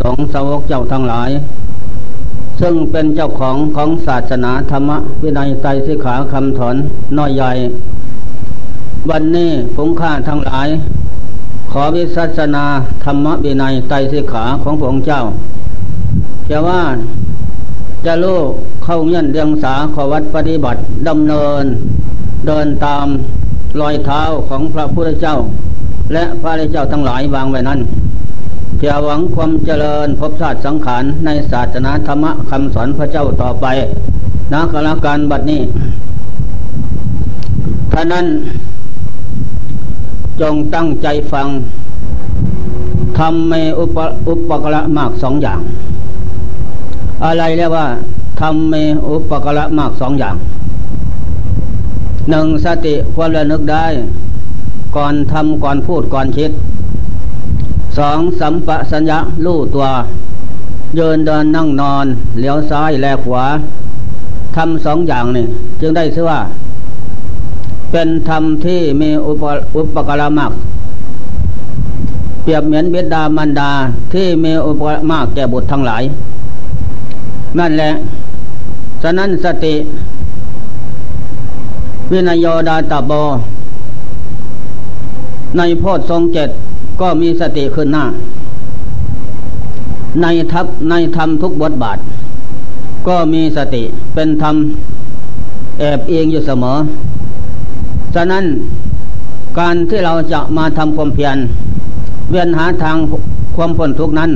สงฆ์สาวกเจ้าทั้งหลาย ซึ่งเป็นเจ้าของของศาสนาธรรมวินัยไตรสิขาคำถอนน้อยใหญ่ วันนี้ผงข้าทั้งหลาย ขอวิสัชนาธรรมวินัยไตรสิขาของพระองค์เจ้าเชื่อว่าจะรู้เข้าเงียนเรียงสาขวัดปฏิบัติดำเนิน เดินตามรอยเท้าของพระพุทธเจ้า และพระเจ้าทั้งหลายวางไว้นั้น เพื่อหวังความเจริญพบชาติสังขารในศาสนาธรรมคำสอนพระเจ้าต่อไปนักลการบัดนี้ท่านั้นจงตั้งใจฟังทำในอุปอุปกระมากสองอย่าง อะไรเรียกว่าทำในอุปกระมากสองอย่างหนึ่งสติความระลึกได้ ก่อนทำก่อนพูดก่อนคิด สองสัมปสัญญะลู่ตัวเดินเดินนั่งนอนเลี้ยวซ้ายแลขวาทำสองอย่างนี่จึงได้ชื่อว่า เป็นธรรมที่มีอุปอุปกรมากเปรียบเหมือนเบดามันดาที่มีอุปกรมากแก่บุตรทั้งหลาย นั่นแหละ ฉะนั้นสติ วินโยดาตาโบ ในโพธทรงเจ็ด ก็มีสติขึ้นหน้า ในทับในธรรมทุกบทบาท ก็มีสติเป็นธรรมแอบเองอยู่เสมอ ฉะนั้นการที่เราจะมาทำความเพียรเวียนหาทางความพ้นทุกนั้น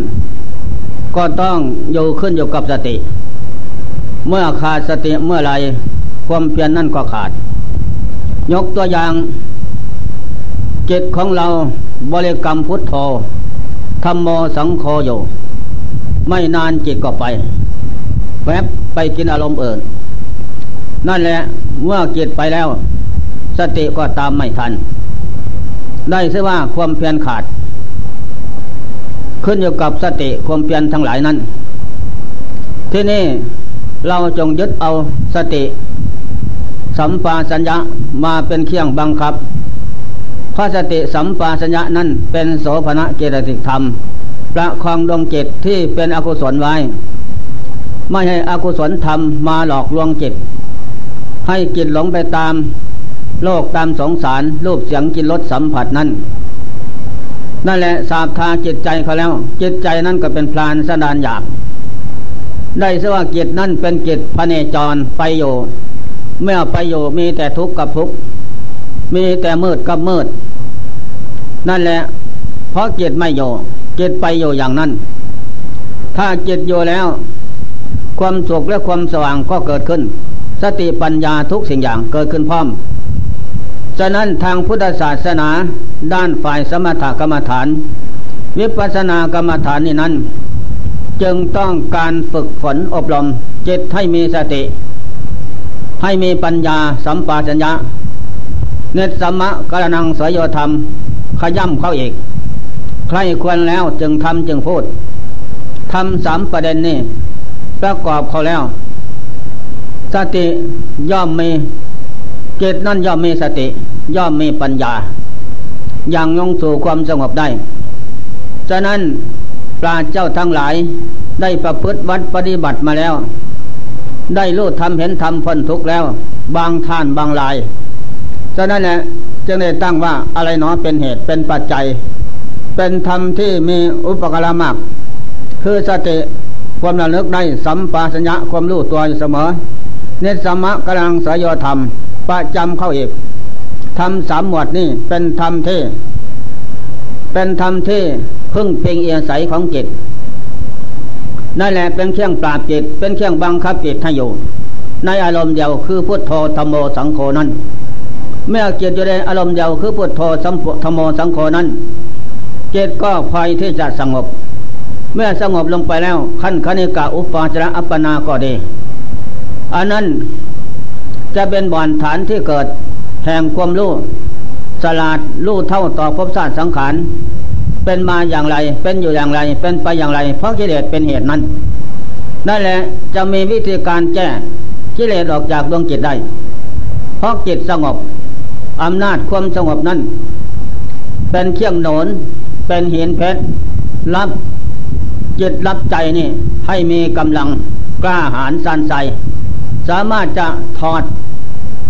ก็ต้องอยู่ขึ้นอยู่กับสติ เมื่อขาดสติเมื่อไรความเพียรนนั่นก็ขาด ยกตัวอย่าง จิตของเราบริกรรมพุทโธธรรมโมสังโฆอยู่ ไม่นานจิตก็ไป แวบไปกินอารมณ์อื่น นั่นแหละเมื่อจิตไปแล้ว สติก็ตามไม่ทัน ได้เสียว่าความเพียรขาด ขึ้นอยู่กับสติความเพียรทั้งหลายนั้น ที่นี่เราจงยึดเอาสติ สัมปาสัญญะมาเป็นเครื่องบังคับ พระสติสัมปาสัญญะนั้นเป็นโสภณะเจตสิกธรรม ประคองดวงจิตที่เป็นอกุศลไว้ ไม่ให้อกุศลธรรมมาหลอกลวงจิต ให้จิตหลงไปตาม โลกตามสงสารรูปเสียงกินรสสัมผัสนั้นนั่นแหละสาบทาจิตใจเขาแล้ว จิตใจนั่นก็เป็นพลานสดานหยาบได้สว่าจิตนั่นเป็นจิตพระเนจรไปอยู่เมื่อไปอยู่มีแต่ทุกข์กับทุกข์มีแต่มืดกับมืด นั่นแหละ เพราะจิตไม่อยู่จิตไปอยู่อย่างนั้น ถ้าจิตอยู่แล้ว ความสุขและความสว่างก็เกิดขึ้น สติปัญญาทุกสิ่งอย่างเกิดขึ้นพร้อม ฉะนั้นทางพุทธศาสนาด้านฝ่ายสมถกรรมฐาน วิปัสสนากรรมฐานนี่นั้น จึงต้องการฝึกฝนอบรมจิตให้มีสติ ให้มีปัญญาสัมปชัญญะเนตสัมมะกรนังสยธรรม ขย่ำเขาอีก ใครควรแล้วจึงทำจึงพูดทำสามประเด็นนี้ประกอบเขาแล้ว สติย่อมมีเจตนั่นย่อมมีสติ ย่อมมีปัญญา อย่างยงสู่ความสงบได้ ฉะนั้นปราเจ้าทั้งหลายได้ประพฤติวัดปฏิบัติมาแล้ว ได้รู้ทำเห็นทำพ้นทุกแล้ว บางท่านบางลาย ฉะนั้นแหละ จึงได้ตั้งว่าอะไรเนาะเป็นเหตุเป็นปัจจัย เป็นธรรมที่มีอุปกรณ์มาก คือสติความระลึกได้สัมปาสัญญะความรู้ตัวอยู่เสมอ เนสมะกำลังสยธรรม ประจำเข้าอีกทำสามหมวดนี่เป็นธรรมที่ เป็นธรรมที่พึ่งเพียงเอียใสของจิตนั่นแหละเป็นเครื่องปราบจิต เป็นเครื่องบังคับจิตให้อยู่ในอารมณ์เดียวคือพุทโธธรรมโมสังโฆนั้น เมื่อเกียรติอยู่ในอารมณ์เดียวคือพุทโธสัมพุธโมสังโฆนั้น เจตก็คอยที่จะสงบ เมื่อสงบลงไปแล้วขั้นคณิกาอุปาจระอัปปนาก็ดี อันนั้นจะเป็นบ่อนฐานที่เกิดแห่งความรู้สลาดรู้เท่าต่อภพชาติสังขารเป็นมาอย่างไรเป็นอยู่อย่างไร เป็นไปอย่างไร เพราะกิเลสเป็นเหตุนั้นนั่นแหละจะมีวิธีการแก้กิเลสออกจากดวงจิตได้ เพราะจิตสงบ อำนาจความสงบนั้น เป็นเครื่องหนน เป็นเหินเพชรรับจิตรับใจนี่ให้มีกำลังกล้าหาญสันใสสามารถจะถอด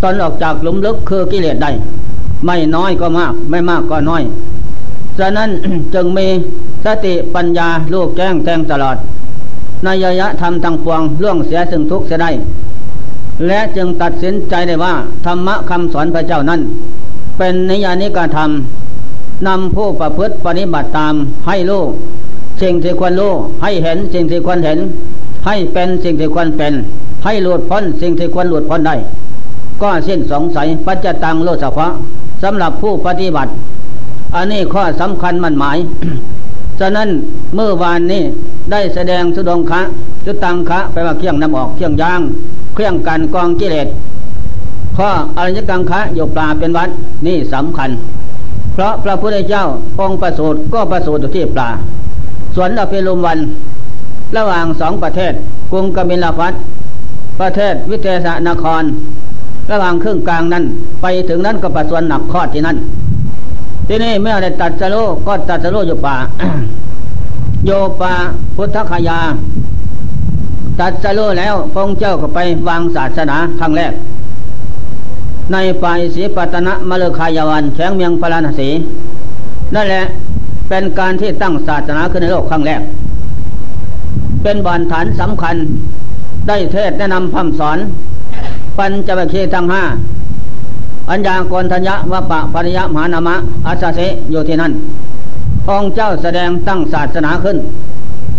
ตนออกจากหลุมลึกคือกิเลสได้ ไม่น้อยก็มาก ไม่มากก็น้อย ฉะนั้นจึงมีสติปัญญาลูกแจ้งแทงตลอดนยยะธรรมทั้งปวงล่วงเสียซึ่งทุกข์เสียได้ และจึงตัดสินใจได้ว่า ธรรมะคำสอนพระเจ้านั้น เป็นนิยานิกาธรรมนำผู้ประพฤติปฏิบัติตามให้รู้สิ่งที่ควรรู้ให้เห็นสิ่งที่ควรเห็น ให้เป็นสิ่งที่ควรเป็น ให้หลุดพ้นสิ่งที่ควรหลุดพ้นได้ ก็สิ้นสงสัยปัจจตังโลสภะสำหรับผู้ปฏิบัติ อันนี้ข้อสำคัญมันหมาย ฉะนั้นเมื่อวานนี้ได้แสดงสุดงคะจุตังคะไปว่าเครื่องน้ำออกเครื่องยาง เครื่องกันกองกิเลสข้ออริยกังคะยกปลาเป็นวัดนี่สำคัญ เพราะพระพุทธเจ้าองค์ประสูติก็ประสูติที่ปลา สวนอภิรุมวัน ระหว่างสองประเทศกรุงกบิลพัทประเทศวิเทศนคร ระหว่างครึ่งกลางนั้น ไปถึงนั้นก็ประสวนหนักข้อที่นั่นที่นี่เมื่อได้ตัดสโลก็ตัดสโลอยู่ป่า โยปาพุทธคยา ตัดสโลแล้วพงเจ้าก็ไปวางศาสนาครั้งแรก ในป่ายศรีปัตนะมเลคายวันแข้งเมียงพราณสีนั่นแหละเป็นการที่ตั้งศาสนาขึ้นในโลกครั้งแรก เป็นบานฐานสำคัญได้เทศแนะนำพำสอน ปัญจวัคคีย์ทั้งห้าอัญญากรทัญญะวะปะปริยะมหานามะอาสาเสอยู่ที่นั่นองค์เจ้าแสดงตั้งศาสนาขึ้น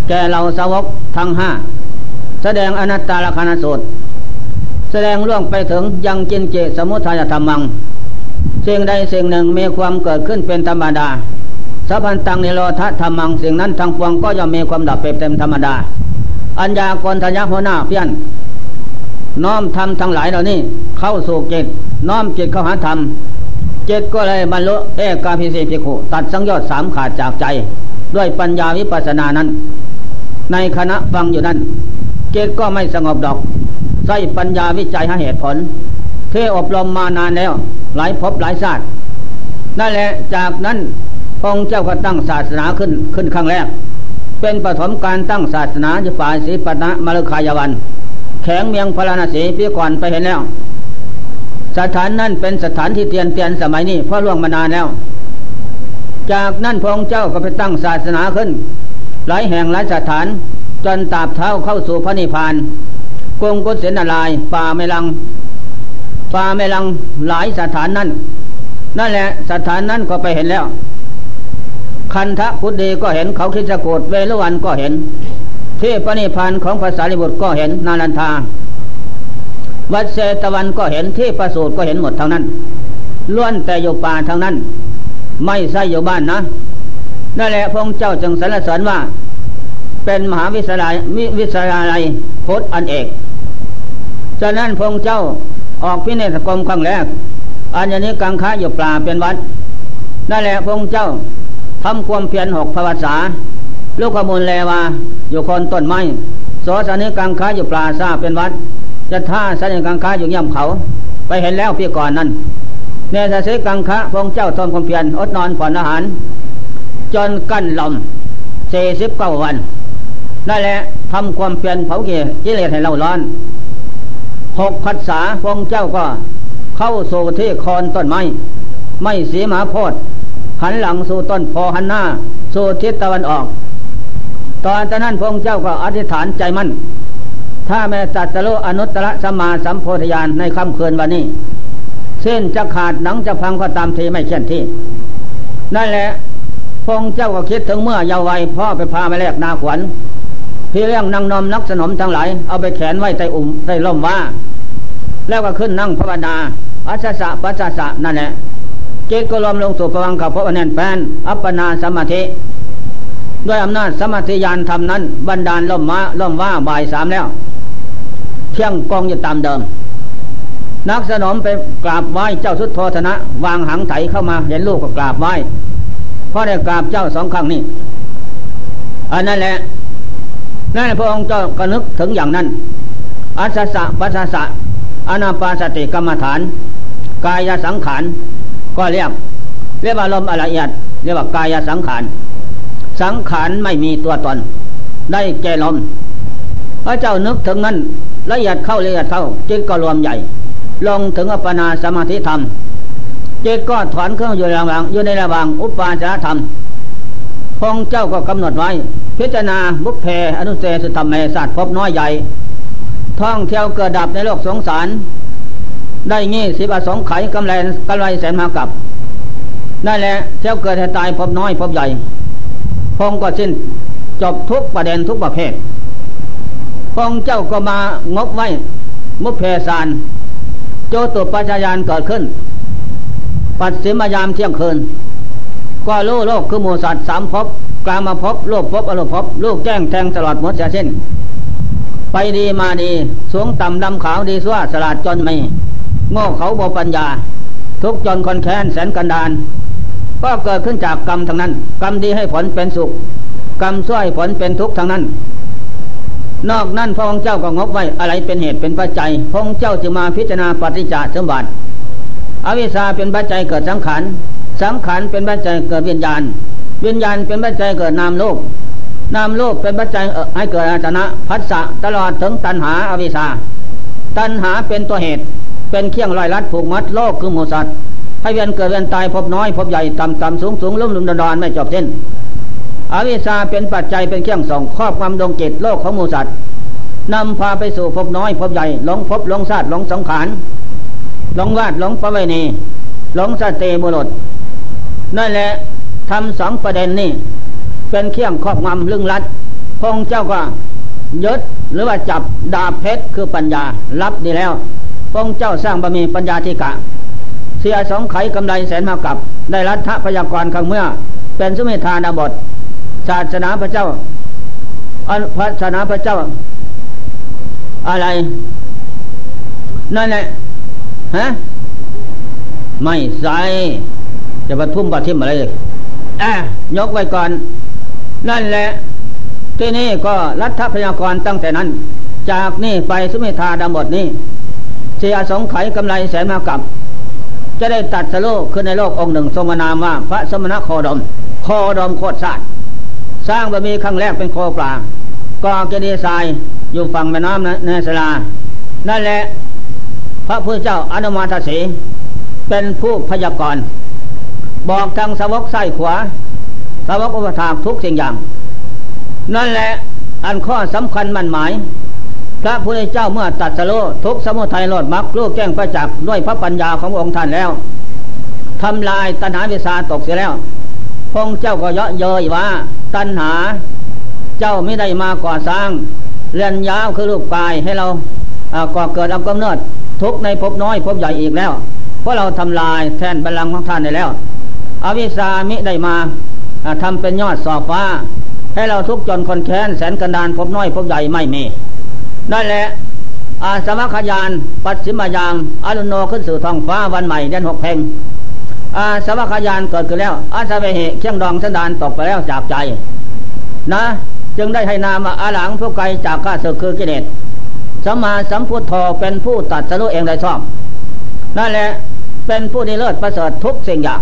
แก่เราสาวกทั้งห้า แสดงอนัตตาลคณสูตร แสดงล่วงไปถึงยังจินเจสมุทัยธรรมังสิ่งใดสิ่งหนึ่งมีความเกิดขึ้นเป็นธรรมดาสัพพันตังนิโรธธรรมังสิ่งนั้นทางปวงก็ย่อมมีความดับไปเต็มธรรมดา อัญญากรทัญญาหัวหน้าเพี้ยน น้อมทำทั้งหลายเหล่านี้เข้าสู่จิตน้อมจิตเข้าหาธรรมจิตก็เลยบรรลุเอกาพิเศษพิขุตัดสังยอดสามขาดจากใจ ด้วยปัญญาวิปัสสนานั้น ในคณะฟังอยู่นั้น จิตก็ไม่สงบดอกใส่ปัญญาวิจัยหาเหตุผลเทอบรมมานานแล้ว หลายภพหลายชาตินั่นแหละจากนั้นองเจ้าก็ตั้งศาสนาขึ้นขึ้นครั้งแรก เป็นปฐมการตั้งศาสนาที่ฝ่ายศรีปนะมฤคายวัน แข็งเมียงพราณสีพี่ก่อนไปเห็นแล้ว สถานนั้นเป็นสถานที่เตียนเตียนสมัยนี้เพราะล่วงมานานแล้ว จากนั้นพงเจ้าก็ไปตั้งศาสนาขึ้น หลายแห่งหลายสถาน จนตาบเท้าเข้าสู่พระนิพพานกงกุศลนารายป่าเมลังป่าเมลังหลายสถานนั้นนั่นแหละสถานนั้นก็ไปเห็นแล้ว คันทะพุทธีก็เห็นเขาคิสกูดเวลวันก็เห็น ที่ปณิพันธ์ของภาษาลิบุตรก็เห็นนาลันทา วัดเซตวันก็เห็นที่ประสูตรก็เห็นหมดทั้งนั้นล้วนแต่อยู่ป่าทั้งนั้น ไม่ใช่อยู่บ้านนะนั่นแหละพระองเจ้าจึงสรรเสริญว่า เป็นมหาวิทยาลัยวิทยาลัยพุทธอันเอกฉะนั้นพงเจ้าออกพิเนศกรมครั้งแรก อันนี้กังค้าอยู่ปลาเป็นวัดนั่นแหละพงเจ้าทำความเพียรหกภาวษาลูกขมูลแลวาอยู่คนต้นไม้โสสนิกังค้าอยู่ปลาซาเป็นวัดจะท่าสนิกังค้าอยู่เยี่ยมเขา ไปเห็นแล้วพี่ก่อนนั้นเนสสิกังคะพงเจ้าทนความเพียรอดนอนผ่อนอาหาร จนกั้นลมเสี่สิบเก้าวัน นั่นแหละทำความเพียรเผาเกกิเลสให้เราร้อนหกพัดษาพงเจ้าก็ เข้าสู่ที่คอนต้นไม้ไม่สีมหาโพธิ์หันหลังสู่ต้นพอหันหน้า สู่ทิศตะวันออก ตอนนั้นพงเจ้าก็อธิษฐานใจมั่น ถ้าแม่ตัดสโลอนุตตรสมาสัมโพธิญาณในค่ำคืนวันนี้เส้นจะขาดหนังจะพังก็ตามทีไม่เช่นที่ นั่นแหละพงเจ้าก็คิดถึงเมื่อเยาว์วัยพ่อไปพามาแลกนาขวัญ พี่เลี้ยงนางนมนักสนมทั้งหลายเอาไปแขนไว้ใต้อุ่มใต้ล่มว่า แล้วก็ขึ้นนั่งภาวนาอัศสะปัสสะนั่นแหละจิตก็รวมลงสู่พวังขับพระแน่นแฟน อัปปนาสมาธิ ด้วยอำนาจสมาธิยานทำนั้น บันดาลล่มมาล่มว่าบ่ายสามแล้ว เที่ยงกองอยู่ตามเดิม นักสนมไปกราบไหว้เจ้าสุดโทธนะ วางหังไถเข้ามาเห็นลูกก็กราบไหว้เพราะได้กราบเจ้าสองครั้งนี้อันนั้นแหละ นั่นพระองค์เจ้าก็นึกถึงอย่างนั้นอัศสะปัสสะอนาปาสติกรรมฐาน กายสังขารก็เรียก เรียกว่าลมละเอียดเรียกว่ากายสังขารสังขารไม่มีตัวตน ได้แก่ลมพระเจ้านึกถึงนั้นละเอียดเข้าละเอียดเข้าจิตก็รวมใหญ่ ลงถึงอัปปนาสมาธิธรรมจิตก็ถอนเครื่องอยู่ระหว่าง อยู่ในระหว่างอุปาจารธรรม พงเจ้าก็กำหนดไว้ พิจารณาบุพเพอนุเสสุธรรมเมสัตว์พบน้อยใหญ่ ท่องเที่ยวเกิดดับในโลกสงสาร ได้งี้สิบอสงไขกำไรกำไรแสนมากับนั่นแหละเที่ยวเกิดตายพบน้อยพบใหญ่ พงก็สิ้นจบทุกประเด็นทุกประเภท พงเจ้าก็มางบไว้มุเพสานโจตุปัจจยานเกิดขึ้น ปัดสิมายามเที่ยงคืน ก็โลโลกคือหมูสัตว์สามภพกลามาพบโลกพบอรูปพบลูกแจ้งแทงตลอดหมดเสียสิ้นไปดีมาดีสูงต่ำดำขาวดีสั่วสลาดจนไม่โง่เขาบ่ปัญญา ทุกจนคนแค้นแสนกันดานก็เกิดขึ้นจากกรรมทั้งนั้น กรรมดีให้ผลเป็นสุข กรรมช่วยผลเป็นทุกข์ทั้งนั้น นอกนั้นพระองค์เจ้าก็งบไว้อะไรเป็นเหตุเป็นปัจจัยพระองค์เจ้าจึงมาพิจารณาปฏิจจสมบัติ อวิชชาเป็นปัจจัยเกิดสังขาร สังขารเป็นปัจจัยเกิดวิญญาณ วิญญาณเป็นปัจจัยเกิดนามโลกนามโลกเป็นปัจจัยให้เกิดอาจนะพัสสะตลอดถึงตัณหาอวิชชาตัณหาเป็นตัวเหตุ เป็นเครื่องลอยลัดผูกมัดโลกคือหมูสัตว์ให้เวียนเกิดเวียนตายพบน้อยพบใหญ่ต่ำต่ำสูงสูงลุ่มลุ่มดอนดอนไม่จบสิ้นอวิชชาเป็นปัจจัยเป็นเครื่องส่งครอบความดวงจิตโลกของหมูสัตว์นำพาไปสู่พบน้อยพบใหญ่หลงพบหลงชาติหลงสังขารหลงวาดหลงประเวณีหลงสเตบุรุษ นั่นแหละทำสองประเด็นนี่เป็นเครื่องครอบงำลึงลัดพงเจ้าก็ยึดหรือว่าจับดาบเพชรคือปัญญารับดีแล้วพงเจ้าสร้างบะมีปัญญาธิกะ เสียสองไขกำไรแสนมากับ ได้รัฐพยากรครั้งเมื่อ เป็นสุเมธานาบทศาสนาพระเจ้าอันพระศาสนาพระเจ้า อะไร นั่นแหละฮะไม่ใส่ จะมาทุ่มปาทิมอะไรเลยอะยกไว้ก่อน นั่นแหละ ที่นี่ก็รัฐพยากรตั้งแต่นั้น จากนี่ไปสุเมธาดำบทนี้เสียสงไขกำไรแสนมากับ จะได้ตัดสโลขึ้นในโลกองค์หนึ่งทรงนามว่า พระสมณโคดมโคดมโคตรศาสตร์สร้างบะมีครั้งแรกเป็นโคปลาก่อเกดีทรายอยู่ฝั่งแม่น้ำในสลา นั่นแหละ พระพุทธเจ้าอนุมาทศีเป็นผู้พยากรณ์ บอกทางสาวกไส้ขวา สาวกอุปถากทุกสิ่งอย่าง นั่นแหละอันข้อสำคัญมันหมาย พระพุทธเจ้าเมื่อตัดสโลทุกสมุทัยโลดมักลูกแก้งประจักษ์ด้วยพระปัญญาขององค์ท่านแล้วทำลายตัณหาวิสาตกเสียแล้ว พงเจ้าก็เยาะเย้ยว่า ตัณหา เจ้าไม่ได้มาก่อสร้าง เรียนยาวคือรูปกายให้เราก่อเกิดเอากำเนิดทุกในภพน้อยภพใหญ่อีกแล้ว เพราะเราทำลายแทนบัลลังก์ของท่านได้แล้ว อวิสามิได้มาทำเป็นยอดสอบฟ้า ให้เราทุกจนคนแค้นแสนกันดานพบน้อยพบใหญ่ไม่มีนั่นแหละอาสมัคยาน ปัจฉิมายามอารุโนขึ้นสู่ท้องฟ้าวันใหม่เดือนหกเพลงอาสมัคยานเกิดขึ้นแล้ว อาสเวเหเชียงดองสันดานตกไปแล้วจากใจ นะ จึงได้ให้นามอาหลังผู้ไกลจากข้าศึกคือกิเลสสัมมาสัมพุทโธเป็นผู้ตัดสรุเองได้ชอบ นั่นแหละเป็นผู้ดีเลิศประเสริฐทุกสิ่งอย่าง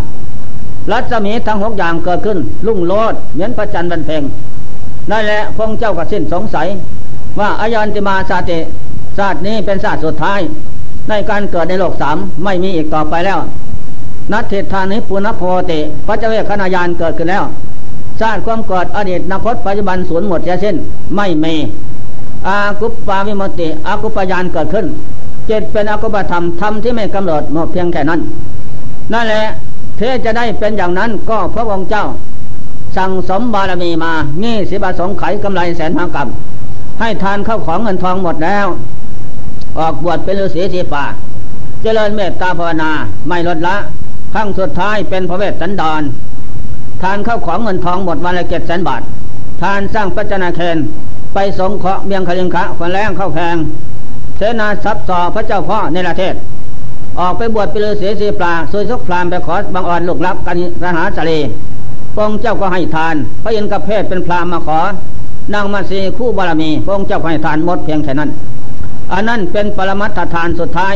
รัศมีทั้งหกอย่างเกิดขึ้น ลุ่งโลดเหมือนพระจันทร์บรรเพ็งนั่นแหละพงเจ้าก็สิ้นสงสัย ว่าอายันติมาสาติศาสตร์นี้เป็นศาสตร์สุดท้าย ในการเกิดในโลกสามไม่มีอีกต่อไปแล้ว นัตถิธานิปุณโพติพระเจ้าเวขณายานเกิดขึ้นแล้วชาติความเกิดอดีตนคตปัจจุบันสูญหมดเสิ้นไม่มีอากุปปาวิมติอากุปยานเกิดขึ้นเจ็ดเป็นอากุปธรรมธรรมที่ไม่กำหนดหมดเพียงแค่นั้น นั่นแหละ เทจะได้เป็นอย่างนั้นก็พระองค์เจ้า สั่งสมบารมีมางี้สิบาสงไขกำไรแสนพังกับให้ทานเข้าของเงินทองหมดแล้ว ออกบวชเป็นฤาษีสีป่า เจริญเมตตาภาวนาไม่ลดละขั้งสุดท้ายเป็นพระเวสสันดร ทานเข้าของเงินทองหมดวันละเจ็ดแสนบาท ทานสร้างปัจนาเคนไปสงเคราะห์เบียงคลิงคะคนแรงเข้าแพงเสนาทรัพย์่อพระเจ้าพ่อในประเทศ ออกไปบวชไปเลยเสียสีปลาซวยซกพรามไปขอบางอ่อนลูกรับกันรหาสลีพงเจ้าก็ให้ทานพระอินกับเพศเป็นพรามมาขอนางมาสีคู่บารมีพงเจ้าให้ทานหมดเพียงแค่นั้น อันนั้นเป็นปรมัตถทานสุดท้าย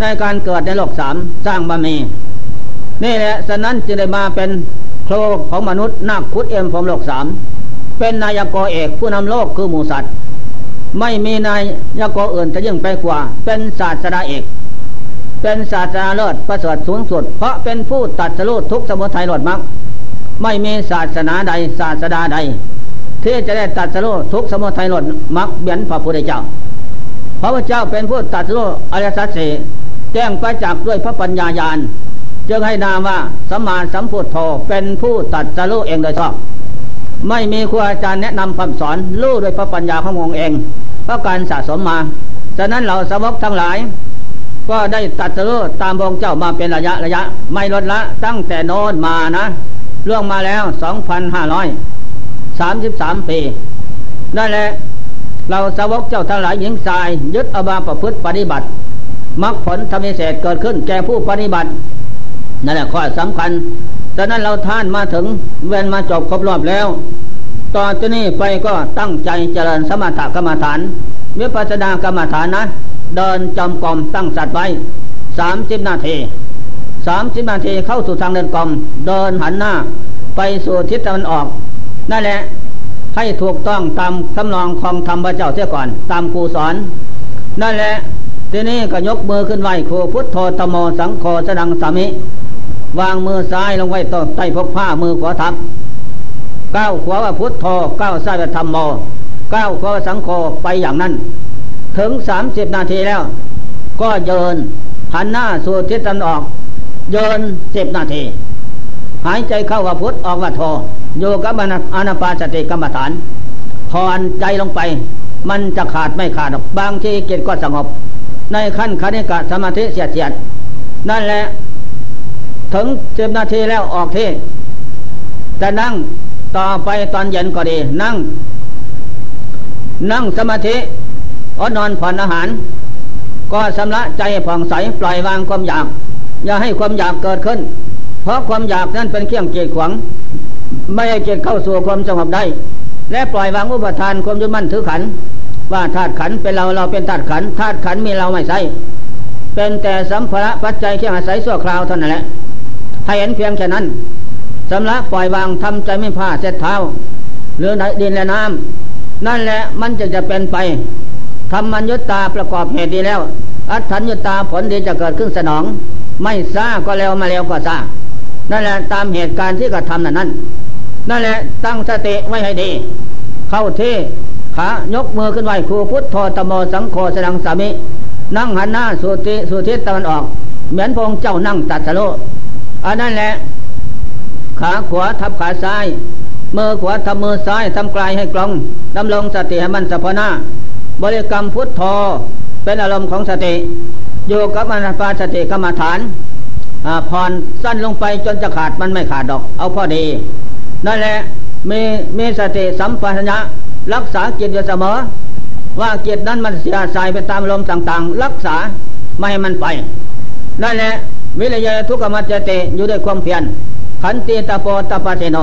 ในการเกิดในโลกสามสร้างบารมี นี่แหละฉะนั้นจึงได้มาเป็นโครของมนุษย์นักพุทธเอ็มผมโลกสามเป็นนายกเอกผู้นำโลกคือหมูสัตว์ ไม่มีนายกอื่นจะยิ่งไปกว่า เป็นศาสดาเอก เป็นศาสดาเลิศประเสริฐสูงสุด เพราะเป็นผู้ตัดสู้ทุกสมุทัยหลดมรรคไม่มีศาสนาใดศาสดาใด ที่จะได้ตัดสู้ทุกสมุทัยหลดมรรคเบียนพระพุทธเจ้าพระพุทธเจ้าเป็นผู้ตัดสู้อริยสัจสี่แจ้งไปจากด้วยพระปัญญาญาณจึงให้นามว่าสมมาสัมพุทโธเป็นผู้ตัดสู้เองโดยชอบ ไม่มีครูอาจารย์แนะนำคำสอนรู้ด้วยพระปัญญาขององค์เอง เพราะการสะสมมาฉะนั้นเราสาวกทั้งหลาย ก็ได้ตัดสู้ตามองค์เจ้ามาเป็นระยะระยะ ไม่ลดละตั้งแต่โน้นมานะเรื่องมาแล้ว2,533ปีนั่นแหละเราสาวกเจ้าทั้งหลายหญิงชาย ยึดอาบาประพฤติปฏิบัติมรรคผลธรรมิเศษเกิดขึ้นแก่ผู้ปฏิบัตินั่นแหละข้อสำคัญฉะนั้นเราท่านมาถึงเวนมาจบครบรอบแล้ว ต่อจากนี้ไปก็ตั้งใจเจริญสมถกรรมฐาน วิปัสสนากรรมฐานนะเดินจำกรมตั้งสัตว์ไว้สามสิบนาทีสามสิบนาทีเข้าสู่ทางเดินกรมเดินหันหน้า ไปสู่ทิศตะวันออก นั่นแหละให้ถูกต้องตามคำนองของธรรมพระเจ้าเสียก่อน ตามครูสอน นั่นแหละทีนี้ก็ยกมือขึ้นไหวครูพุทโธตโมสังโฆสดังสามิ วางมือซ้ายลงไว้ต่อใต้พกผ้ามือขวาทับก้าวขวาว่าพุทโธก้าวซ้ายว่าธรรมโม ก้าวขวาว่าสังโฆไปอย่างนั้น ถึงสามสิบนาทีแล้ว ก็เยินหันหน้าสู่ทิศตะวันออกเยินสิบนาที หายใจเข้าว่าพุทธออกว่าโธโยกับอนาปาสติกรรมฐานผ่อนใจลงไป มันจะขาดไม่ขาดบางทีเกิดก็สงบ ในขั้นคณิกะสมาธิเสียดเสียดนั่นแหละ ถึงสิบนาทีแล้วออกที่จะนั่งต่อไปตอนเย็นก็ดี นั่ง นั่งสมาธิอดนอนผ่อนอาหาร ก็สำระใจผ่องใสปล่อยวางความอยาก อย่าให้ความอยากเกิดขึ้น เพราะความอยากนั้นเป็นเครื่องเกียดขวางไม่ให้เกียดเข้าสู่ความสงบได้ และปล่อยวางอุปทานความยึดมั่นถือขัน ว่าธาตุขันเป็นเราเราเป็นธาตุขันธาตุขันมีเราไม่ใช่เป็นแต่สัมภาระปัจจัยเครื่องอาศัยสั่วคราวเท่านั้นแหละให้เห็นเพียงแค่นั้นสำลักปล่อยวางทำใจไม่ผ้าเส็จเท้าหรือดินและน้ำ นั่นแหละมันจะจะเป็นไปทำมันยุตาประกอบเหตุดีแล้ว อัตถัญยุตาผลดีจะเกิดขึ้นสนอง ไม่ซาก็แล้วมาแล้วก็ซานั่นแหละตามเหตุการณ์ที่กระทำนั้นนั่นนั่นแหละตั้งสติไว้ให้ดี เข้าที่ขายกมือขึ้นไหวครูพุทธโธตโมสังโฆสดังสามิ นั่งหันหน้าสุติสุทิศตะวันออก เหมือนพงเจ้านั่งตัดสโลอันนั้นแหละ ขาขวาทับขาซ้าย มือขวาทับมือซ้ายทำกลายให้กลองดำลงสติให้มันสัพนา บริกรรมพุทโธเป็นอารมณ์ของสติ อยู่กับอนาปาสติกรรมฐานผ่อนสั้นลงไปจนจะขาดมันไม่ขาดดอก เอาพอดี นั่นแหละมีมีสติสัมปชัญญะรักษาจิตอยู่เสมอ ว่าจิตนั้นมันเสียสายไปตามลมต่างๆ รักษาไม่ให้มันไป นั่นแหละวิริยะทุกขมัจเจอยู่ด้วยความเพียรขันติตาโปตาปาเจโน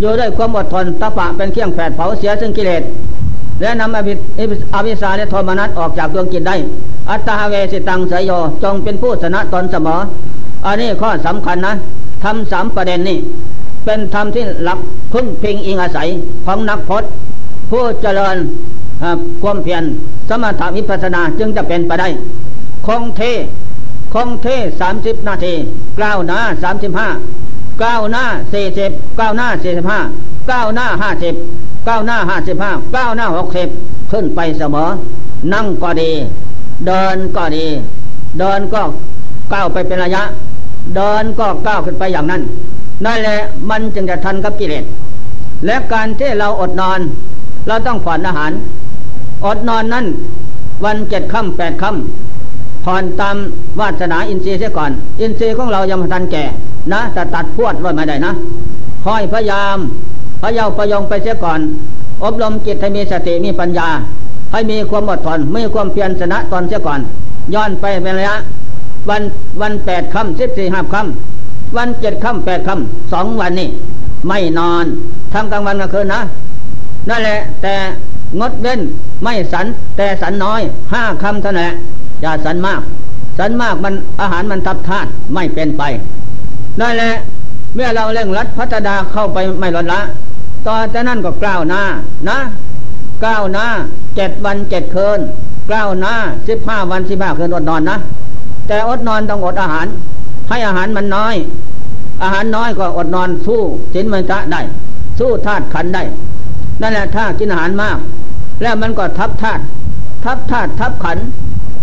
อยู่ด้วยความอดทนตาปะเป็นเครื่องแผดเผาเสียซึ่งกิเลสและนำอภิอภิสาและโทมนัสออกจากดวงจิตได้ อัตตาเวสิตังสยโยจงเป็นผู้ชนะตนเสมอ อันนี้ข้อสำคัญนะทำสามประเด็นนี้ เป็นธรรมที่หลักพึ่งพิงอิงอาศัยของนักพจน์ผู้เจริญความเพียรสมถวิปัสนาจึงจะเป็นไปได้ คงเท คงเทสามสิบนาที กล้าวนาสามสิบห้า ก้าวหน้าสี่สิบก้าวหน้าสี่สิบห้าก้าวหน้าห้าสิบก้าวหน้าห้าสิบห้าก้าวหน้าหกสิบขึ้นไปเสมอนั่งก็ดี เดินก็ดี เดินก็ก้าวไปเป็นระยะ เดินก็ก้าวขึ้นไปอย่างนั้นนั่นแหละมันจึงจะทันกับกิเลสและการที่เราอดนอน เราต้องผ่อนอาหาร อดนอนนั้นวันเจ็ดค่ำแปดค่ำผ่อนตามวาสนาอินทรีย์เสียก่อน อินทรีย์ของเรายังทันแก่ นะแต่ตัดพวดไว้ไม่ได้นะคอยพยายามพยาประยงไปเสียก่อน อบรมจิตให้มีสติมีปัญญา ให้มีความอดทนมีความเพียรชนะตอนเสียก่อน ย้อนไปเป็นระยะ วันวันแปดค่ำสิบสี่ห้าค่ำวันเจ็ดค่ำแปดค่ำสองวันนี้ไม่นอนทั้งกลางวันกลางคืนนะนั่นแหละ แต่งดเว้นไม่สันแต่สันน้อยห้าคำเท่านั้นอย่าสันมาก สันมากมันอาหารมันทับทานไม่เป็นไป นั่นแหละเมื่อเราเร่งรัดพัฒนาเข้าไปไม่ลดละต่อจากนั้นก็กล้าวหน้านะกล้าวหน้าเจ็ดวันเจ็ดคืนกล้าวหน้าสิบห้าวันสิบห้าคืนอดนอนนะ แต่อดนอนต้องอดอาหาร ให้อาหารมันน้อย อาหารน้อยก็อดนอนสู้สินมันจะได้ สู้ธาตุขันได้ นั่นแหละถ้ากินอาหารมาก แล้วมันก็ทับธาตุทับธาตุทับขัน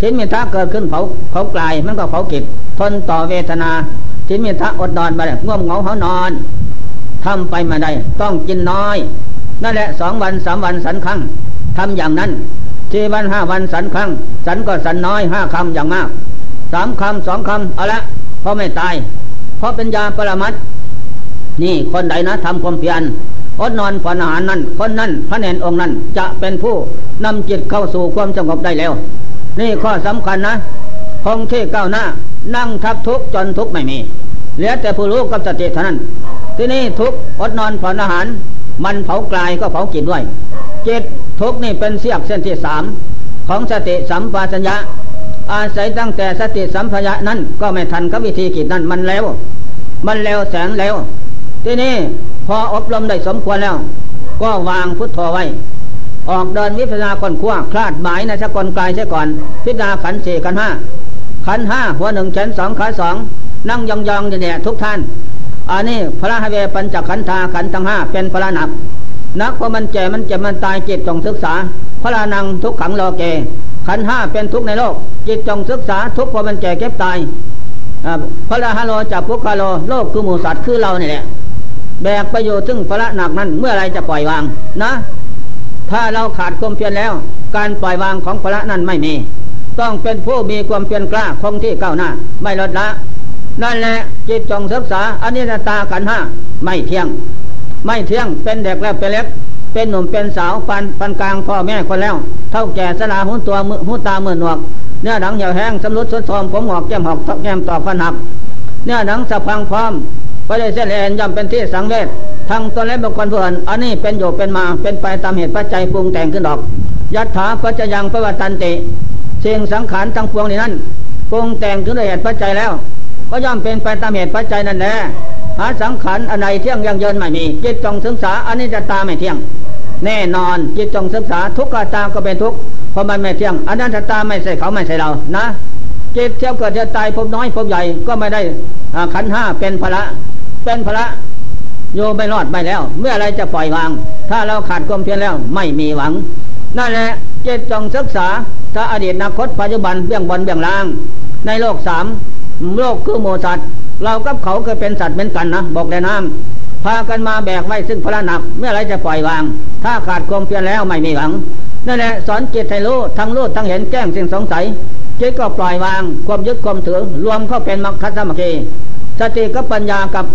สินมิทะเกิดขึ้นเผาเผากลายมันก็เผากิจทนต่อเวทนา สินมิทะอดนอนมาแล้วง่วงเหงาเขานอนทำไปมาได้ต้องกินน้อย นั่นแหละสองวันสามวันสันครั้งทำอย่างนั้นสี่วันห้าวันสันครั้ง สันก็สันน้อยห้าคำอย่างมากสามคำสองคำเอาละเพราะไม่ตาย เพราะเป็นยาปรมัตนี่คนใดนะทำความเพียรอดนอนฝันอาหารนั้น คนนั้นพระเนนองค์นั้นจะเป็นผู้นำจิตเข้าสู่ความสงบได้แล้ว นี่ข้อสำคัญนะคงที่ก้าวหน้า นั่งทับทุกจนทุกไม่มี เหลือแต่ผู้รู้กับสติเท่านั้น ที่นี่ทุกอดนอนฝันอาหาร มันเผากลายก็เผาจิตด้วยจิตทุกนี่เป็นเสียกเส้นที่สามของสติสัมปชัญญะ อาศัยตั้งแต่สติสัมปชัญญะนั้นก็ไม่ทันกับวิธีกิจนั้นมันแล้ว มันแล้วแสงแล้ว ที่นี่พออบรมได้สมควรแล้ว ก็วางพุทโธไว้ ออกเดินวิปัสสนาคนขั้วคลาดหมายในสกลกายใช่ก่อน พิจารณาขันสี่ขันห้า ขันห้าหัวหนึ่งแขนสองขาสองนั่งยองยองเนี่ยทุกท่าน อันนี้พระฮเวปัญจขันธาขันทั้งห้าเป็นพระหนัก นักเพราะมันแก่มันเจ็บมันตายจิตจงศึกษา พระนังทุกขังโลเก ขันห้าเป็นทุกในโลก จิตจงศึกษาทุกเพราะมันแก่เก็บตายพระราฮโลจับพุกคาโลโลกคือหมูสัตว์คือเราเนี่ยแหละแบกไปอยู่ซึ่งพระหนักนั้นเมื่อไรจะปล่อยวางนะ ถ้าเราขาดความเพียรแล้ว การปล่อยวางของพระนั้นไม่มี ต้องเป็นผู้มีความเพียรกล้าคงที่ก้าวหน้า ไม่ลดละ นั่นแหละจิตจงศึกษาอันนี้ตาขันห้าไม่เที่ยง ไม่เที่ยงเป็นเด็กแล้วเป็นเล็ก เป็นหนุ่มเป็นสาวปันปันกลางพ่อแม่คนแล้ว เท่าแก่สลาหุนตัวหูตาเมื่อหนวกเนื้อหนังเหี่ยวแห้งสำรุดสุดทอมผมหอกแก้มหอกทับแก้มต่อฟันหักเนื้อหนังสะพังพร้อมพระได้เส้นแอนย่อมเป็นที่สังเวชทางตัวเล็บบุคคลผู้อื่นอันนี้เป็นโยเป็นมาเป็นไปตามเหตุปัจจัยปรุงแต่งขึ้นดอกยัตถาปัจจยังประวัตันติ สิ่งสังขารทั้งปวงนี้นั้นปรุงแต่งขึ้นด้วยเหตุปัจจัยแล้ว ก็ย่อมเป็นไปตามเหตุปัจจัยนั่นแหละหาสังขารอะไรเที่ยงยังเยินไม่มี จิตจงศึกษาอันนี้จะตาไม่เที่ยง แน่นอนจิตจงศึกษาทุกข์ตาก็เป็นทุกข์เพราะมันไม่เที่ยงอันนั้นจะตาไม่ใช่เขาไม่ใช่เรานะจิตเที่ยวเกิดจะตายพบน้อยพบใหญ่ก็ไม่ได้ขันห้าเป็นพระเป็นพระโยไม่รอดไปแล้ว เมื่อไรจะปล่อยวาง ถ้าเราขาดความเพียรแล้วไม่มีหวัง นั่นแหละเจตจงศึกษาถ้าอดีตอนาคตปัจจุบันเบื้องบนเบื้องล่าง ในโลกสามโลกคือโมสัตเรากับเขาเคยเป็นสัตว์เหมือนกันนะบอกแต่น้ำพากันมาแบกไว้ซึ่งพระหนักเมื่อไรจะปล่อยวาง ถ้าขาดความเพียรแล้วไม่มีหวังนั่นแหละสอนจิตให้รู้ทั้งรู้ทั้งเห็นแก้งสิ่งสงสัยจิตก็ปล่อยวาง ความยึดความถือรวมเข้าเป็นมรรคสมัคคีสติกับปัญญากับ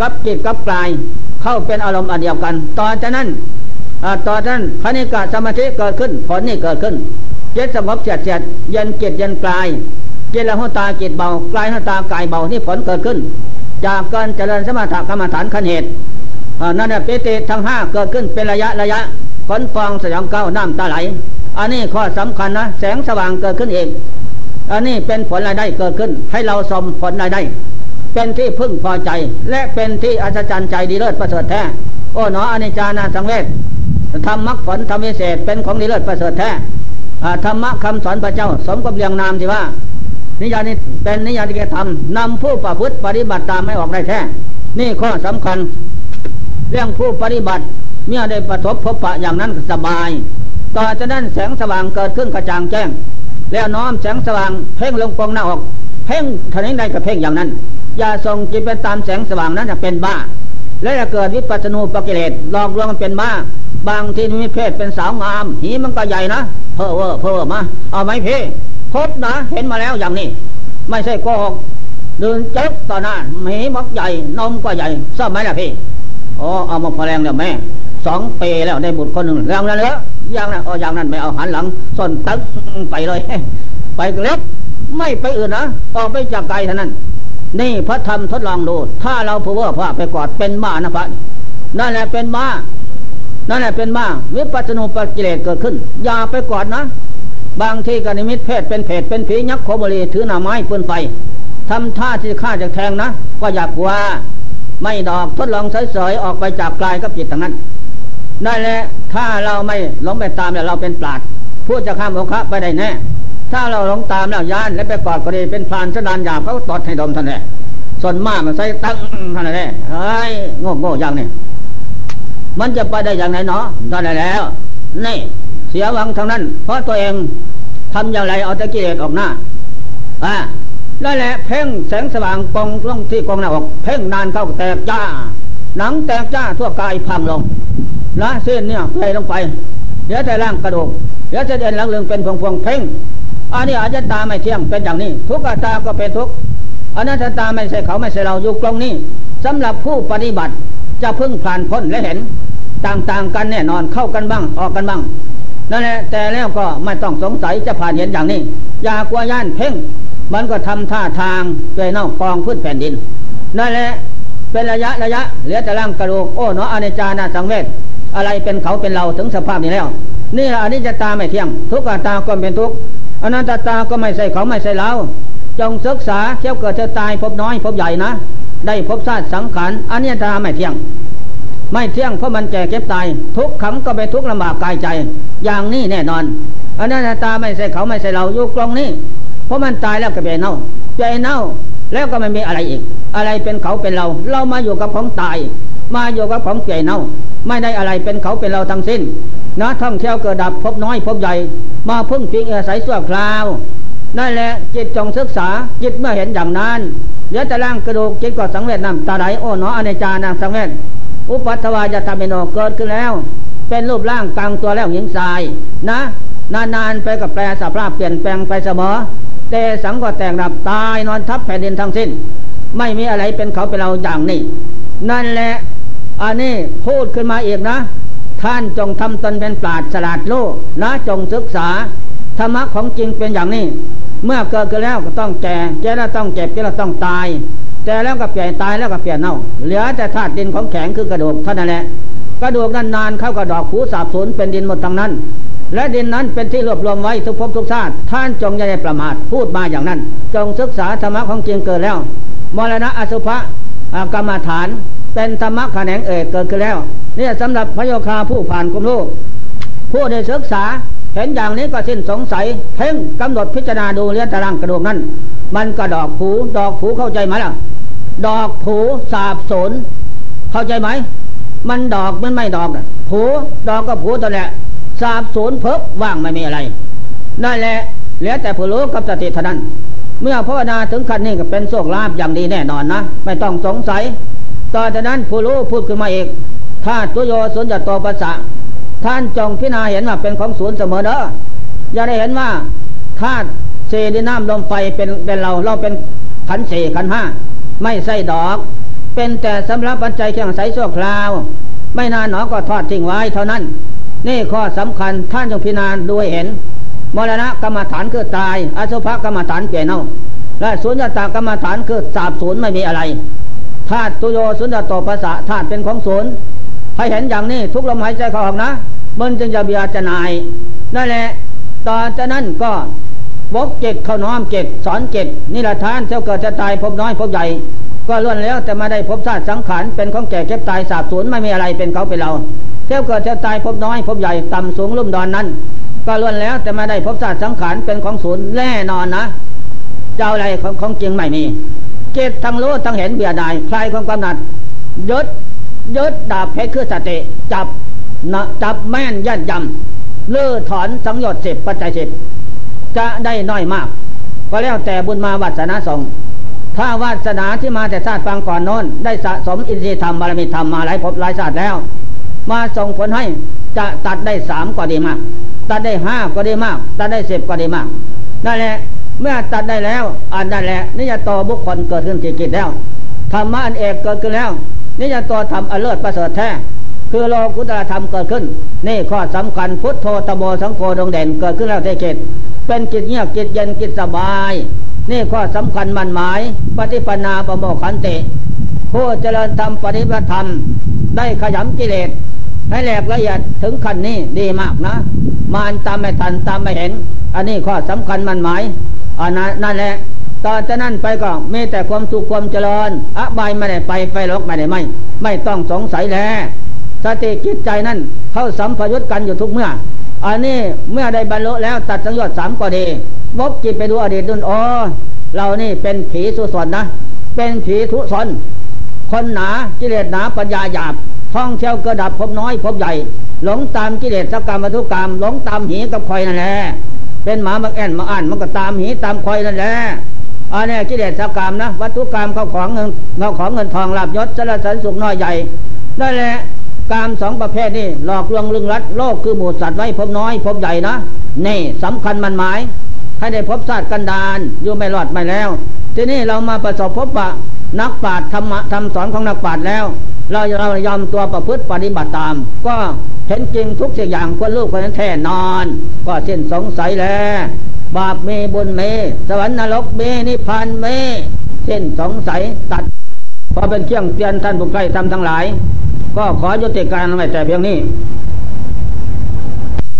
กับจิตกับกายเข้าเป็นอารมณ์อันเดียวกันต่อจากนั้น ต่อจากนั้นพระนิกาสมาธิเกิดขึ้น ผลนี่เกิดขึ้นเจิตสงบเฉียดเฉียดเย็นจิตเย็นกายเจริญหัวตาจิตเบากลายหัวตากายเบานี่ผลเกิดขึ้น จากการเจริญสมถกรรมฐานขันเหตุนั่นแหละปิติทั้งห้าเกิดขึ้นเป็นระยะระยะฝนฟองสยองเก้าน้ำตาไหล อันนี้ข้อสำคัญนะแสงสว่างเกิดขึ้นเอง อันนี้เป็นผลรายได้เกิดขึ้น ให้เราสมผลรายได้ เป็นที่พึ่งพอใจ และเป็นที่อัศจรรย์ใจดีเลิศประเสริฐแท้ โอ้หนออนิจจานาสังเวช ทำมรรคผลทำวิเศษเป็นของดีเลิศประเสริฐแท้ธรรมะคำสอนพระเจ้า สมกับเรียงนามที่ว่า นิยานิเป็นนิยานิเกธรรมนำผู้ประพฤติปฏิบัติตามไม่ออกได้แท้นี่ข้อสำคัญ เรื่องผู้ปฏิบัติ เมื่อได้ประทบพบปะอย่างนั้นสบาย ต่อจากนั้นแสงสว่างเกิดขึ้นกระจ่างแจ้ง แล้วน้อมแสงสว่างเพ่งลงปองหน้าออก เพ่งทนี้ใดกับเพ่งอย่างนั้น อย่าส่งจิตไปตามแสงสว่างนั้นจะเป็นบ้า และจะเกิดวิปัสสนูปกิเลสหลอกลวงมันเป็นบ้า บางที่มีเพศเป็นสาวงาม หีมันก็ใหญ่นะเพ้อเวอเพ้อมาเอาไหมพี่พบนะเห็นมาแล้วอย่างนี้ ไม่ใช่โกหกเดินเจ๊กต่อหน้าหีมักใหญ่นมก็ใหญ่ทราบไหมล่ะพี่อ๋อเอามาพอแรงแล้วแม่สองปีแล้วได้บุตรคนหนึ่งแรงนั้นเลยอย่างนั้นอ๋ออย่างนั้นไม่เอาหันหลังส้นตึ๊กไปเลย ไปเล็กไม่ไปอื่นนะออกไปจากไกลเท่านั้น นี่พระธรรมทดลองดู ถ้าเราพูดว่าพระไปกอดเป็นบ้านะพระนั่นแหละเป็นบ้า นั่นแหละเป็นบ้าวิปัสสนูปกิเลสเกิดขึ้น อย่าไปกอดนะ บางที่กนิมิตเพศเป็นเพศเป็นผียักษ์โคบรีถือหน้าไม้ปืนไฟทำท่าที่ฆ่าจะแทงนะ ก็อยากกลัวไม่ดอกทดลองเสยๆออกไปจากกลายกับจิตทางนั้นนั่นแหละถ้าเราไม่หลงไปตามแล้วเราเป็นปราดพูดจะข้ามโมฆะไปได้แน่ ถ้าเราหลงตามแล้วย่านและไปกอดก็ดีเป็นพรานชนานยาเขาตอดให้ดมท่านแหละส่วนมากมันใส่ตั้งท่านแหละเฮ้ยโง่โง่อย่างนี้ มันจะไปได้อย่างไรเนาะท่านแล้ว นี่ เสียหวังทางนั้น เพราะตัวเองทำอย่างไรเอาตะกี้เอกออกหน้า อ่านั่นแหละเพ่งแสงสว่างกองลงที่กองหน้าอก เพ่งนานเข้าแตกจ้า หนังแตกจ้าทั่วกายพังลงละเส้นเนี่ยไปลงไปเดี๋ยวแต่ร่างกระดูกเดี๋ยวจะเดินหลังเรืองเป็นพวงพวงเพ่งอันนี้อาจจะตาไม่เที่ยงเป็นอย่างนี้ ทุกตาก็เป็นทุกอนัตตาไม่ใช่เขาไม่ใช่เราอยู่กลงนี้สำหรับผู้ปฏิบัติ จะพึ่งผ่านพ้นและเห็น ต่างๆกันแน่นอนเข้ากันบ้างออกกันบ้างนั่นแหละแต่แล้วก็ไม่ต้องสงสัยจะผ่านเห็นอย่างนี้ อย่ากลัวย่านเพ่ง มันก็ทำท่าทางเกยเน่ากองพื้นแผ่นดินนั่นแหละเป็นระยะระยะเหลือแต่ร่างกระดูกโอ้เนาะอเนจานาสังเวชอะไรเป็นเขาเป็นเราถึงสภาพนี้แล้ว นี่แหละอนิจจตาไม่เที่ยง ทุกตาก็เป็นทุกอนันตตาก็ไม่ใช่เขาไม่ใช่เราจงศึกษาเที่ยวเกิดเที่ยวตายพบน้อยพบใหญ่นะ ได้พบชาติสังขารอันนี้ตาไม่เที่ยง ไม่เที่ยงเพราะมันแก่เก็บตาย ทุกขังก็ไปทุกลำบากกายใจ อย่างนี้แน่นอนอันนั้นตาไม่ใช่เขาไม่ใช่เราอยู่กลงนี้เพราะมันตายแล้วก็เปเน่าเปเน่าแล้วก็ไม่มีอะไรอีก อะไรเป็นเขาเป็นเรา เรามาอยู่กับของตาย มาอยู่กับของเปเน่า ไม่ได้อะไรเป็นเขาเป็นเราทั้งสิ้นนะท่องเที่ยวเกิดดับพบน้อยพบใหญ่ มาพึ่งพิงอาศัยสั่วคราวนั่นแหละจิตจงศึกษาจิตเมื่อเห็นอย่างนั้น เดี๋ยวจะล่างกระดูกจิตก็สังเวชนำตาไหลโอ้หนออเนจานางสังเวชอุปัตวายะตาเมโนเกิดขึ้นแล้ว เป็นรูปร่างกลางตัวแล้วหญิงชาย นะ นานๆไปกับแปรสภาพเปลี่ยนแปลงไปเสมอเตสังก็แตกดับตายนอนทับแผ่นดินทั้งสิ้น ไม่มีอะไรเป็นเขาเป็นเราอย่างนี้ นั่นแหละอันนี้พูดขึ้นมาอีกนะ ท่านจงทำตนเป็นปราดฉลาดโลกนะจงศึกษา ธรรมะของจริงเป็นอย่างนี้ เมื่อเกิดขึ้นแล้วก็ต้องแก่แก่แล้วต้องเจ็บแก่แล้วต้องตายแต่แล้วก็เปลี่ยนตายแล้วก็เปลี่ยนเน่า เหลือแต่ธาตุดินของแข็งคือกระดูกเท่านั้นแหละกระดูกนั้นนานเข้ากับดอกผูสาบสูญเป็นดินหมดทั้งนั้น และดินนั้นเป็นที่รวบรวมไว้ทุกภพทุกชาติท่านจงอย่าได้ประมาทพูดมาอย่างนั้น จงศึกษาธรรมะของจริงเกิดแล้วมรณะอสุภะกรรมฐานเป็นธรรมะแขนงเอกเกิดขึ้นแล้วนี่สำหรับพระโยคาผู้ผ่านกุมลูกผู้ได้ศึกษา เห็นอย่างนี้ก็สิ้นสงสัย เพ่งกำหนดพิจารณาดูเลี้ยตารางกระดูกนั้น มันก็ดอกผูดอกผูเข้าใจไหมล่ะ ดอกผูสาบสนเข้าใจไหม มันดอกมันไม่ดอกผูดอกก็ผูตัวแหละสาบสนเพิบว่างไม่มีอะไรนั่นแหละเหลือแต่ผู้รู้กับสติเท่านั้น เมื่อภาวนาถึงขั้นนี้ก็เป็นโชคลาภอย่างดีแน่นอนนะ ไม่ต้องสงสัย ตอจากนั้นผู้รู้พูดขึ้นมาเอีกถ้าตุโยสุญญตโตปัสสะ ท่านจงพิจารณาเห็นว่าเป็นของศูนย์เสมอเด้ออย่าได้เห็นว่าธาตุเศดิน้ำลมไฟเป็นเป็นเราเราเป็นขันสี่ขันห้าไม่ใส่ดอก เป็นแต่สำหรับปัจจัยเครื่องใสชั่วคราว ไม่นานหนอก็ทอดทิ้งไว้เท่านั้น นี่ข้อสำคัญท่านจงพิจารณาดูเห็นมรณะกรรมฐานคือตาย อสุภกรรมฐานเปลี่ยนเอาและสุญญตากรรมฐานคือสาบศูนย์ไม่มีอะไรธาตุตุโยสุญญโตภาษาธาตุเป็นของศูนย์ ให้เห็นอย่างนี้ทุกลมหายใจเข้าออกนะ มันจึงจะเบียจะนายนั่นแหละต่อจากนั้นก็วกเจ็ดเข้าน้อมเจ็ดสอนเจ็ดนี่แหละทานเท่าเกิดจะตายพบน้อยพบใหญ่ ก็ล้วนแล้วแต่มาได้พบชาติสังขารเป็นของแก่เก็บตายสาบสูญไม่มีอะไรเป็นเขาเป็นเรา เท่าเกิดจะตายพบน้อยพบใหญ่ต่ำสูงลุ่มดอนนั้น ก็ล้วนแล้วแต่มาได้พบชาติสังขารเป็นของศูนย์แน่นอนนะ เจ้าอะไรของของจริงไม่มีเจตทั้งรู้ทั้งเห็นเบียดายคลายความกำหนัดยศ ยึดดาบเพชรคือสติ จับนะจับแม่นยัดยำเลื่อถอนสังยชน์สิบปัจจัยสิบจะได้น้อยมาก ก็แล้วแต่บุญมาวาสนาสงถ้าวาสนาที่มาแต่ชาติฟังก่อนโน้น ได้สะสมอินทรีย์ธรรมบารมีธรรมมาหลายภพหลายชาติแล้ว มาส่งผลให้จะตัดได้สามก็ดีมาก ตัดได้ห้าก็ดีมาก ตัดได้สิบก็ดีมากนั่นแหละเมื่อตัดได้แล้วอันนั่นแหละนิยตโตบุคคลเกิดขึ้นจิตจิตแล้วธรรมะอันเอกเกิดขึ้นแล้ว นิยตัวธรรมอเลิศประเสริฐแท้คือโลกุตรธรรมเกิดขึ้น นี่ข้อสำคัญพุทโธตโมสังโฆดงเด่นเกิดขึ้นแล้วเทเกตเป็นจิตเงียบจิตเย็นจิตสบาย นี่ข้อสำคัญมันหมาย ปฏิปนาประโมขันติผู้เจริญธรรมปฏิบัติธรรม ได้ขยำกิเลสให้แหลกละเอียดถึงขั้นนี้ดีมากนะมานตามไม่ทันตามไม่เห็น อันนี้ข้อสำคัญมันหมายอันนั่นแหละ ต่อจากนั้นไปก็มีแต่ความสุขความเจริญอบายไม่ได้ไปไฟลกไม่ได้ไม่ไม่ต้องสงสัยแล้วสติจิตใจนั่นเข้าสัมพยุตกันอยู่ทุกเมื่อ อันนี้เมื่อได้บรรลุแล้วตัดสังยชน์สามก็ดีวกจิตไปดูอดีตดุนอ๋อเรานี่เป็นผีสุสนนะ เป็นผีทุสนคนหนากิเลสหนาปัญญาหยาบท่องเที่ยวกระดับพบน้อยพบใหญ่ หลงตามกิเลสสกรรมวัตถุกรรมหลงตามหีกับคอยนั่นแหละเป็นหมามาแอนมาอ่านมันก็ตามหีตามคอยนั่นแหละ อันนี้กิเลสกรรมนะวัตถุกรรมเขาของเงินเขาของเงินทองลาบยศสารสันสุขน้อยใหญ่นั่นแหละกรรมสองประเภทนี่หลอกลวงลึงรัดโลกคือหมูสัตว์ไว้พบน้อยพบใหญ่นะนี่สำคัญมันหมาย ให้ได้พบชาติกันดานอยู่ไม่รอดไม่แล้ว ทีนี้เรามาประสบพบปะนักปราชญ์ธรรมะธรรมสอนของนักปราชญ์แล้ว เราเรายอมตัวประพฤติปฏิบัติตาม ก็เห็นจริงทุกสิ่งอย่างควรลูกควรนั้นแท้นอน ก็สิ้นสงสัยแล้ว บาปเมบุญเม สวรรค์นรกเมนิพพานเม เส้นสงสัยตัดพอเป็นเครื่องเตือนท่านผู้ใกล้ทำทั้งหลาย ก็ขอยุติการไว้แต่เพียงนี้